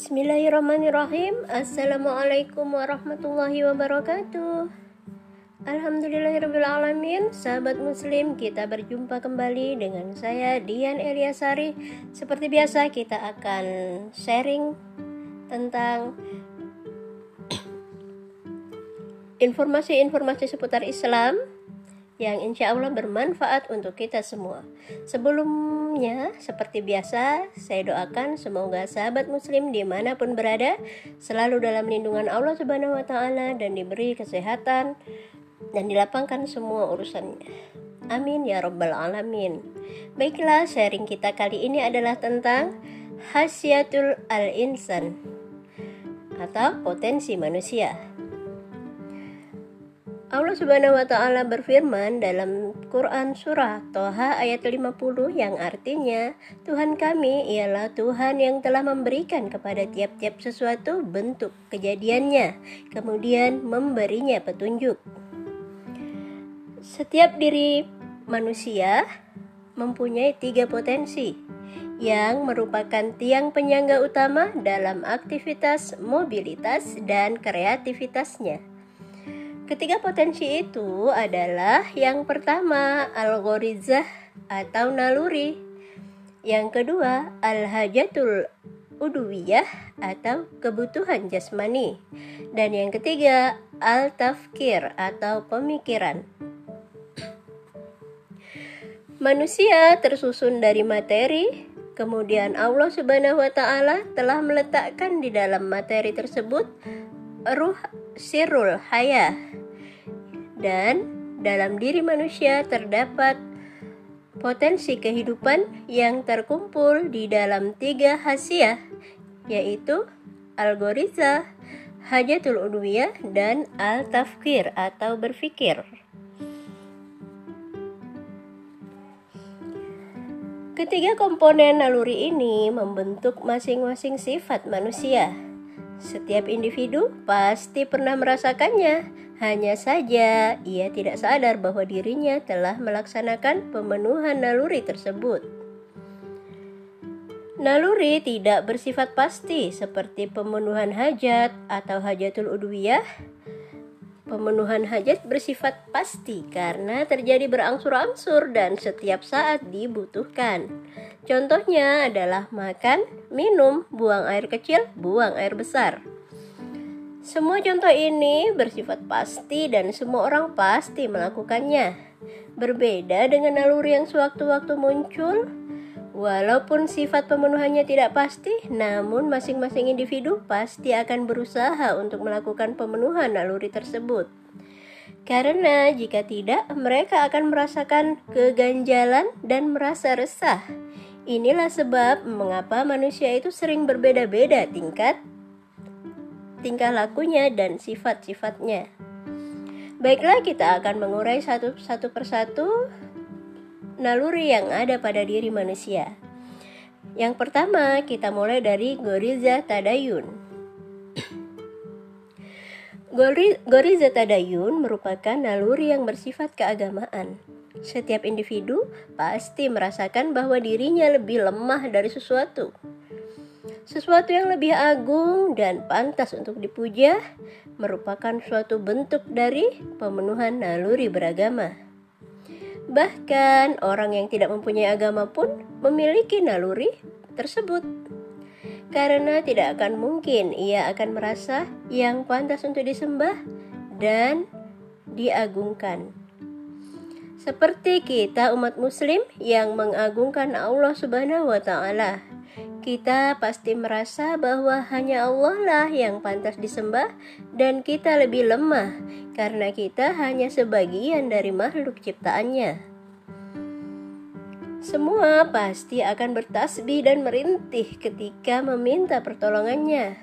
Bismillahirrahmanirrahim. Assalamualaikum warahmatullahi wabarakatuh. Alhamdulillahirrahmanirrahim Sahabat muslim kita berjumpa kembali dengan saya Dian Eliasari. Seperti biasa kita akan sharing tentang informasi-informasi seputar Islam yang insya Allah bermanfaat untuk kita semua. Sebelumnya, seperti biasa, saya doakan semoga sahabat muslim di mana pun berada selalu dalam lindungan Allah Subhanahu Wa Taala dan diberi kesehatan dan dilapangkan semua urusannya. Amin ya Rabbal Alamin. Baiklah, sharing kita kali ini adalah tentang Hasyatul Al-Insan atau potensi manusia. Allah Subhanahu wa taala berfirman dalam Quran surah Toha ayat 50 yang artinya Tuhan kami ialah Tuhan yang telah memberikan kepada tiap-tiap sesuatu bentuk kejadiannya kemudian memberinya petunjuk. Setiap diri manusia mempunyai tiga potensi yang merupakan tiang penyangga utama dalam aktivitas mobilitas dan kreativitasnya. Ketiga potensi itu adalah yang pertama algorizah atau naluri, yang kedua al-hajatul udwiyah atau kebutuhan jasmani, dan yang ketiga al-tafkir atau pemikiran. Manusia tersusun dari materi, kemudian Allah Subhanahu wa taala telah meletakkan di dalam materi tersebut ruh sirul hayah dan dalam diri manusia terdapat potensi kehidupan yang terkumpul di dalam tiga hasiah yaitu algoriza, hajatul udwiyah, dan al-tafkir atau berfikir. Ketiga komponen naluri ini membentuk masing-masing sifat manusia. Setiap individu pasti pernah merasakannya, hanya saja ia tidak sadar bahwa dirinya telah melaksanakan pemenuhan naluri tersebut. Naluri tidak bersifat pasti seperti pemenuhan hajat atau hajatul udwiyah. Pemenuhan hajat bersifat pasti karena terjadi berangsur-angsur dan setiap saat dibutuhkan. Contohnya adalah makan, minum, buang air kecil, buang air besar. Semua contoh ini bersifat pasti dan semua orang pasti melakukannya. Berbeda dengan naluri yang sewaktu-waktu muncul, walaupun sifat pemenuhannya tidak pasti, namun masing-masing individu pasti akan berusaha untuk melakukan pemenuhan naluri tersebut. Karena jika tidak, mereka akan merasakan keganjalan dan merasa resah Inilah sebab mengapa manusia itu sering berbeda-beda tingkat tingkah lakunya dan sifat-sifatnya. Baiklah, kita akan mengurai satu, satu persatu naluri yang ada pada diri manusia. Yang pertama, kita mulai dari Goriza Tadayun. Goriza Tadayun merupakan naluri yang bersifat keagamaan. Setiap individu pasti merasakan bahwa dirinya lebih lemah dari sesuatu. Sesuatu yang lebih agung dan pantas untuk dipuja merupakan suatu bentuk dari pemenuhan naluri beragama. Bahkan orang yang tidak mempunyai agama pun memiliki naluri tersebut. Karena tidak akan mungkin ia akan merasa yang pantas untuk disembah dan diagungkan. Seperti kita umat muslim yang mengagungkan Allah Subhanahu wa taala. Kita pasti merasa bahwa hanya Allah lah yang pantas disembah dan kita lebih lemah karena kita hanya sebagian dari makhluk ciptaannya. Semua pasti akan bertasbih dan merintih ketika meminta pertolongannya.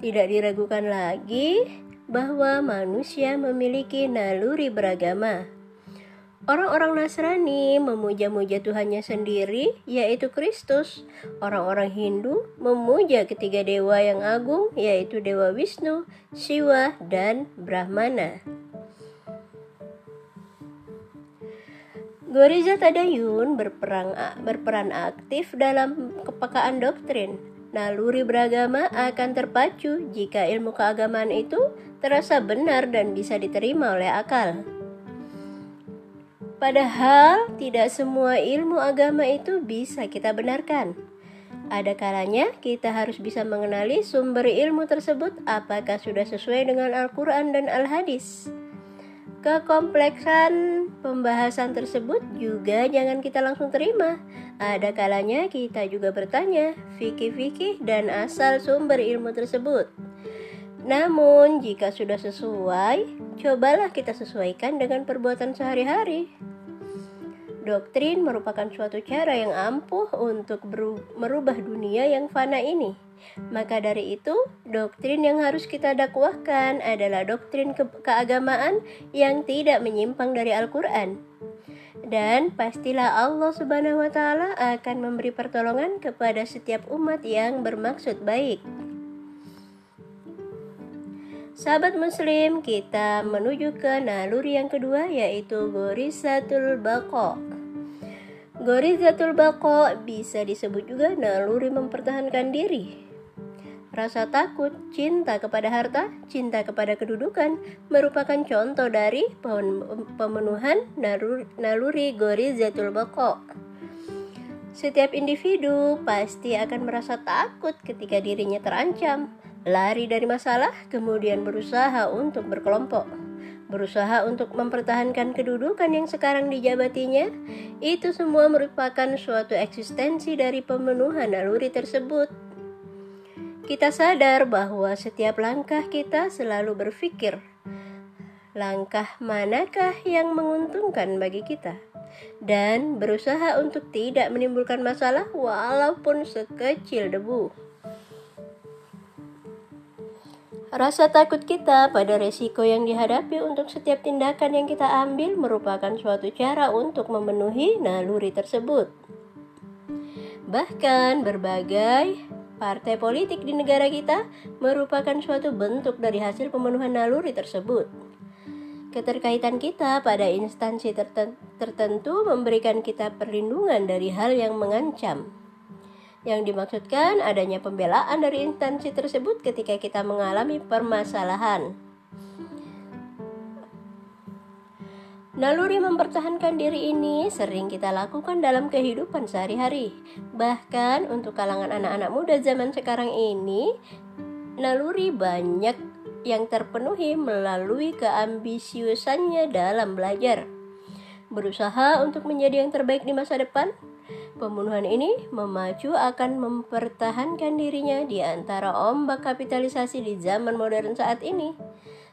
Tidak diragukan lagi bahwa manusia memiliki naluri beragama Orang-orang Nasrani memuja-muja Tuhannya sendiri, yaitu Kristus. Orang-orang Hindu memuja ketiga dewa yang agung, yaitu Dewa Wisnu, Siwa, dan Brahmana. Goriza Tadayun berperang, berperan aktif dalam kepekaan doktrin. naluri beragama akan terpacu jika ilmu keagamaan itu terasa benar dan bisa diterima oleh akal. Padahal, tidak semua ilmu agama itu bisa kita benarkan. Ada kalanya kita harus bisa mengenali sumber ilmu tersebut apakah sudah sesuai dengan Al-Quran dan Al-Hadis. Kekompleksan pembahasan tersebut juga jangan kita langsung terima. Ada kalanya kita juga bertanya fikih-fikih dan asal sumber ilmu tersebut. Namun, jika sudah sesuai, cobalah kita sesuaikan dengan perbuatan sehari-hari. Doktrin merupakan suatu cara yang ampuh untuk merubah dunia yang fana ini. Maka dari itu, doktrin yang harus kita dakwahkan adalah doktrin ke keagamaan yang tidak menyimpang dari Al-Quran. Dan pastilah Allah Subhanahu wa Ta'ala akan memberi pertolongan kepada setiap umat yang bermaksud baik. Sahabat Muslim, kita menuju ke naluri yang kedua yaitu Gorisatul Baqo. Gorizatul Baqo bisa disebut juga naluri mempertahankan diri Rasa takut, cinta kepada harta, cinta kepada kedudukan merupakan contoh dari pemenuhan naluri gorizatul bako. Setiap individu pasti akan merasa takut ketika dirinya terancam, lari dari masalah, kemudian berusaha untuk berkelompok. Berusaha untuk mempertahankan kedudukan yang sekarang dijabatinya, itu semua merupakan suatu eksistensi dari pemenuhan naluri tersebut kita sadar bahwa setiap langkah kita selalu berpikir, langkah manakah yang menguntungkan bagi kita, dan berusaha untuk tidak menimbulkan masalah walaupun sekecil debu. Rasa takut kita pada resiko yang dihadapi untuk setiap tindakan yang kita ambil merupakan suatu cara untuk memenuhi naluri tersebut. Bahkan berbagai Partai politik di negara kita merupakan suatu bentuk dari hasil pemenuhan naluri tersebut. Keterkaitan kita pada instansi tertentu memberikan kita perlindungan dari hal yang mengancam. Yang dimaksudkan adanya pembelaan dari instansi tersebut ketika kita mengalami permasalahan. Naluri mempertahankan diri ini sering kita lakukan dalam kehidupan sehari-hari. Bahkan untuk kalangan anak-anak muda zaman sekarang ini, naluri banyak yang terpenuhi melalui keambisiusannya dalam belajar. Berusaha untuk menjadi yang terbaik di masa depan, Pembunuhan ini memacu akan mempertahankan dirinya di antara ombak kapitalisasi di zaman modern saat ini.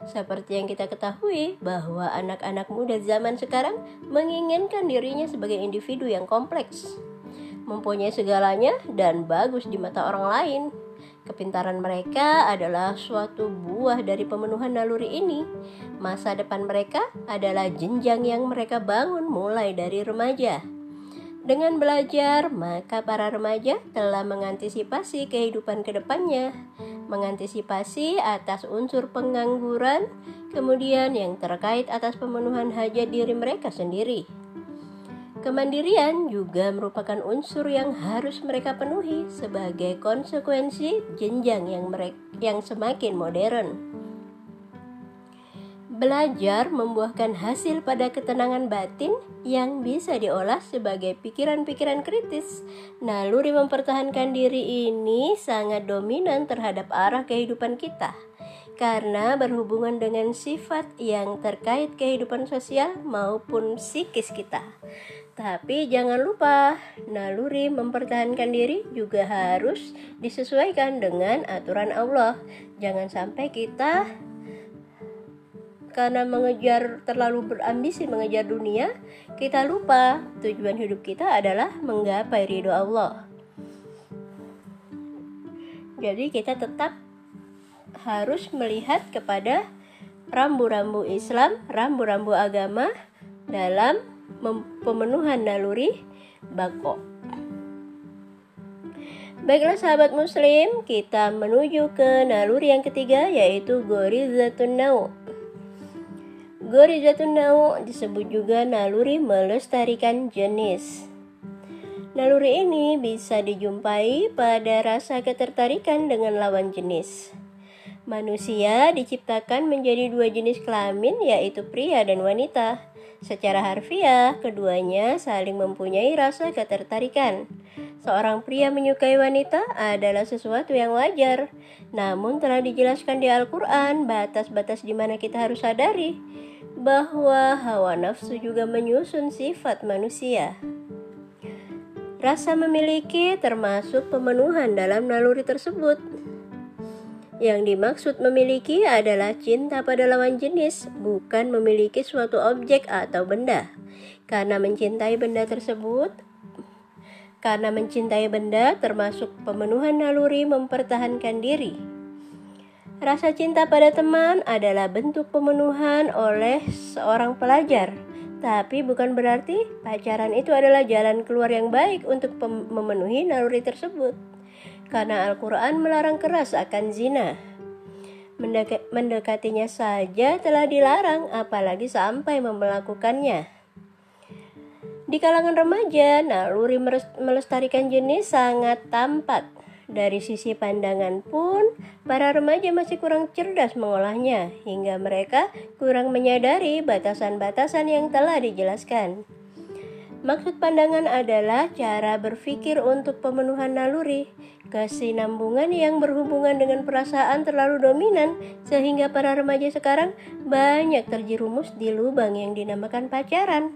Seperti yang kita ketahui bahwa anak-anak muda zaman sekarang menginginkan dirinya sebagai individu yang kompleks, mempunyai segalanya dan bagus di mata orang lain. Kepintaran mereka adalah suatu buah dari pemenuhan naluri ini. Masa depan mereka adalah jenjang yang mereka bangun mulai dari remaja. Dengan belajar, maka para remaja telah mengantisipasi kehidupan ke depannya, mengantisipasi atas unsur pengangguran, kemudian yang terkait atas pemenuhan hajat diri mereka sendiri. Kemandirian juga merupakan unsur yang harus mereka penuhi sebagai konsekuensi jenjang yang mereka yang semakin modern. Belajar membuahkan hasil pada ketenangan batin yang bisa diolah sebagai pikiran-pikiran kritis. Naluri mempertahankan diri ini sangat dominan terhadap arah kehidupan kita karena berhubungan dengan sifat yang terkait kehidupan sosial maupun psikis kita. Tapi jangan lupa, naluri mempertahankan diri juga harus disesuaikan dengan aturan Allah. Jangan sampai kita karena mengejar terlalu berambisi mengejar dunia, kita lupa tujuan hidup kita adalah menggapai ridho Allah. Jadi kita tetap harus melihat kepada rambu-rambu Islam, rambu-rambu agama dalam pemenuhan naluri bako. Baiklah sahabat muslim, kita menuju ke naluri yang ketiga yaitu gorizatun nau. Gorizatun nau disebut juga naluri melestarikan jenis. Naluri ini bisa dijumpai pada rasa ketertarikan dengan lawan jenis. Manusia diciptakan menjadi dua jenis kelamin, yaitu pria dan wanita. Secara harfiah, keduanya saling mempunyai rasa ketertarikan. Seorang pria menyukai wanita adalah sesuatu yang wajar, namun telah dijelaskan di Al-Quran batas-batas di mana kita harus sadari bahwa hawa nafsu juga menyusun sifat manusia. Rasa memiliki termasuk pemenuhan dalam naluri tersebut. Yang dimaksud memiliki adalah cinta pada lawan jenis, bukan memiliki suatu objek atau benda. Karena mencintai benda tersebut, karena mencintai benda termasuk pemenuhan naluri mempertahankan diri. Rasa cinta pada teman adalah bentuk pemenuhan oleh seorang pelajar tapi bukan berarti pacaran itu adalah jalan keluar yang baik untuk memenuhi naluri tersebut. Karena Al-Quran melarang keras akan zina. Mendek mendekatinya saja telah dilarang, apalagi sampai melakukannya. Di kalangan remaja, naluri melestarikan jenis sangat tampak dari sisi pandangan pun, para remaja masih kurang cerdas mengolahnya, hingga mereka kurang menyadari batasan-batasan yang telah dijelaskan. Maksud pandangan adalah cara berpikir untuk pemenuhan naluri, kesinambungan yang berhubungan dengan perasaan terlalu dominan, sehingga para remaja sekarang banyak terjerumus di lubang yang dinamakan pacaran.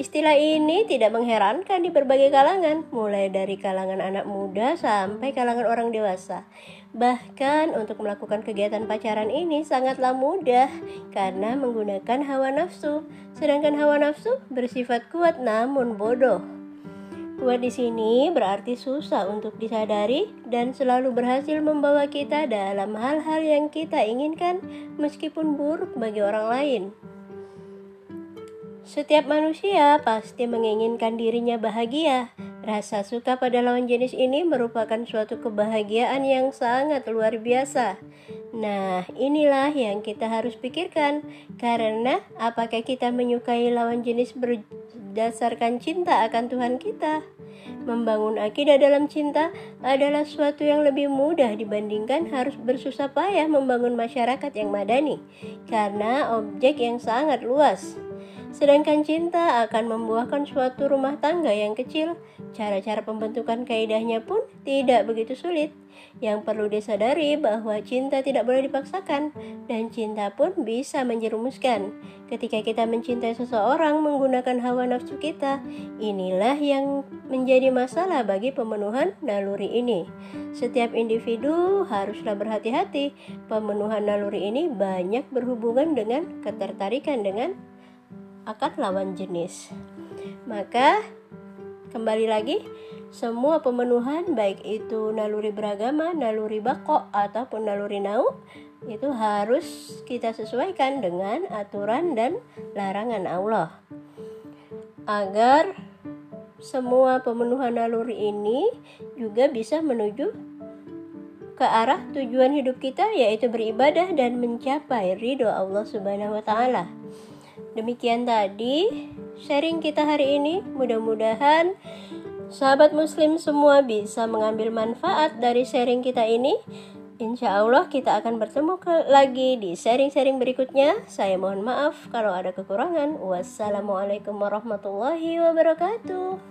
Istilah ini tidak mengherankan di berbagai kalangan, mulai dari kalangan anak muda sampai kalangan orang dewasa. Bahkan untuk melakukan kegiatan pacaran ini sangatlah mudah karena menggunakan hawa nafsu. Sedangkan hawa nafsu bersifat kuat namun bodoh. Kuat di sini berarti susah untuk disadari dan selalu berhasil membawa kita dalam hal-hal yang kita inginkan meskipun buruk bagi orang lain. Setiap manusia pasti menginginkan dirinya bahagia. Rasa suka pada lawan jenis ini merupakan suatu kebahagiaan yang sangat luar biasa. Nah, inilah yang kita harus pikirkan, karena apakah kita menyukai lawan jenis berdasarkan cinta akan Tuhan kita? Membangun akidah dalam cinta adalah suatu yang lebih mudah dibandingkan harus bersusah payah membangun masyarakat yang madani, karena objek yang sangat luas. Sedangkan cinta akan membuahkan suatu rumah tangga yang kecil. Cara-cara pembentukan kaidahnya pun tidak begitu sulit. Yang perlu disadari bahwa cinta tidak boleh dipaksakan dan cinta pun bisa menjerumuskan. Ketika kita mencintai seseorang menggunakan hawa nafsu kita, inilah yang menjadi masalah bagi pemenuhan naluri ini. Setiap individu haruslah berhati-hati. Pemenuhan naluri ini banyak berhubungan dengan ketertarikan dengan akan lawan jenis. Maka kembali lagi semua pemenuhan baik itu naluri beragama, naluri bako ataupun naluri nau itu harus kita sesuaikan dengan aturan dan larangan Allah. Agar semua pemenuhan naluri ini juga bisa menuju ke arah tujuan hidup kita yaitu beribadah dan mencapai ridho Allah Subhanahu wa taala. Demikian tadi sharing kita hari ini. Mudah-mudahan sahabat muslim semua bisa mengambil manfaat dari sharing kita ini. Insya Allah kita akan bertemu lagi di sharing-sharing berikutnya. Saya mohon maaf kalau ada kekurangan. Wassalamualaikum warahmatullahi wabarakatuh.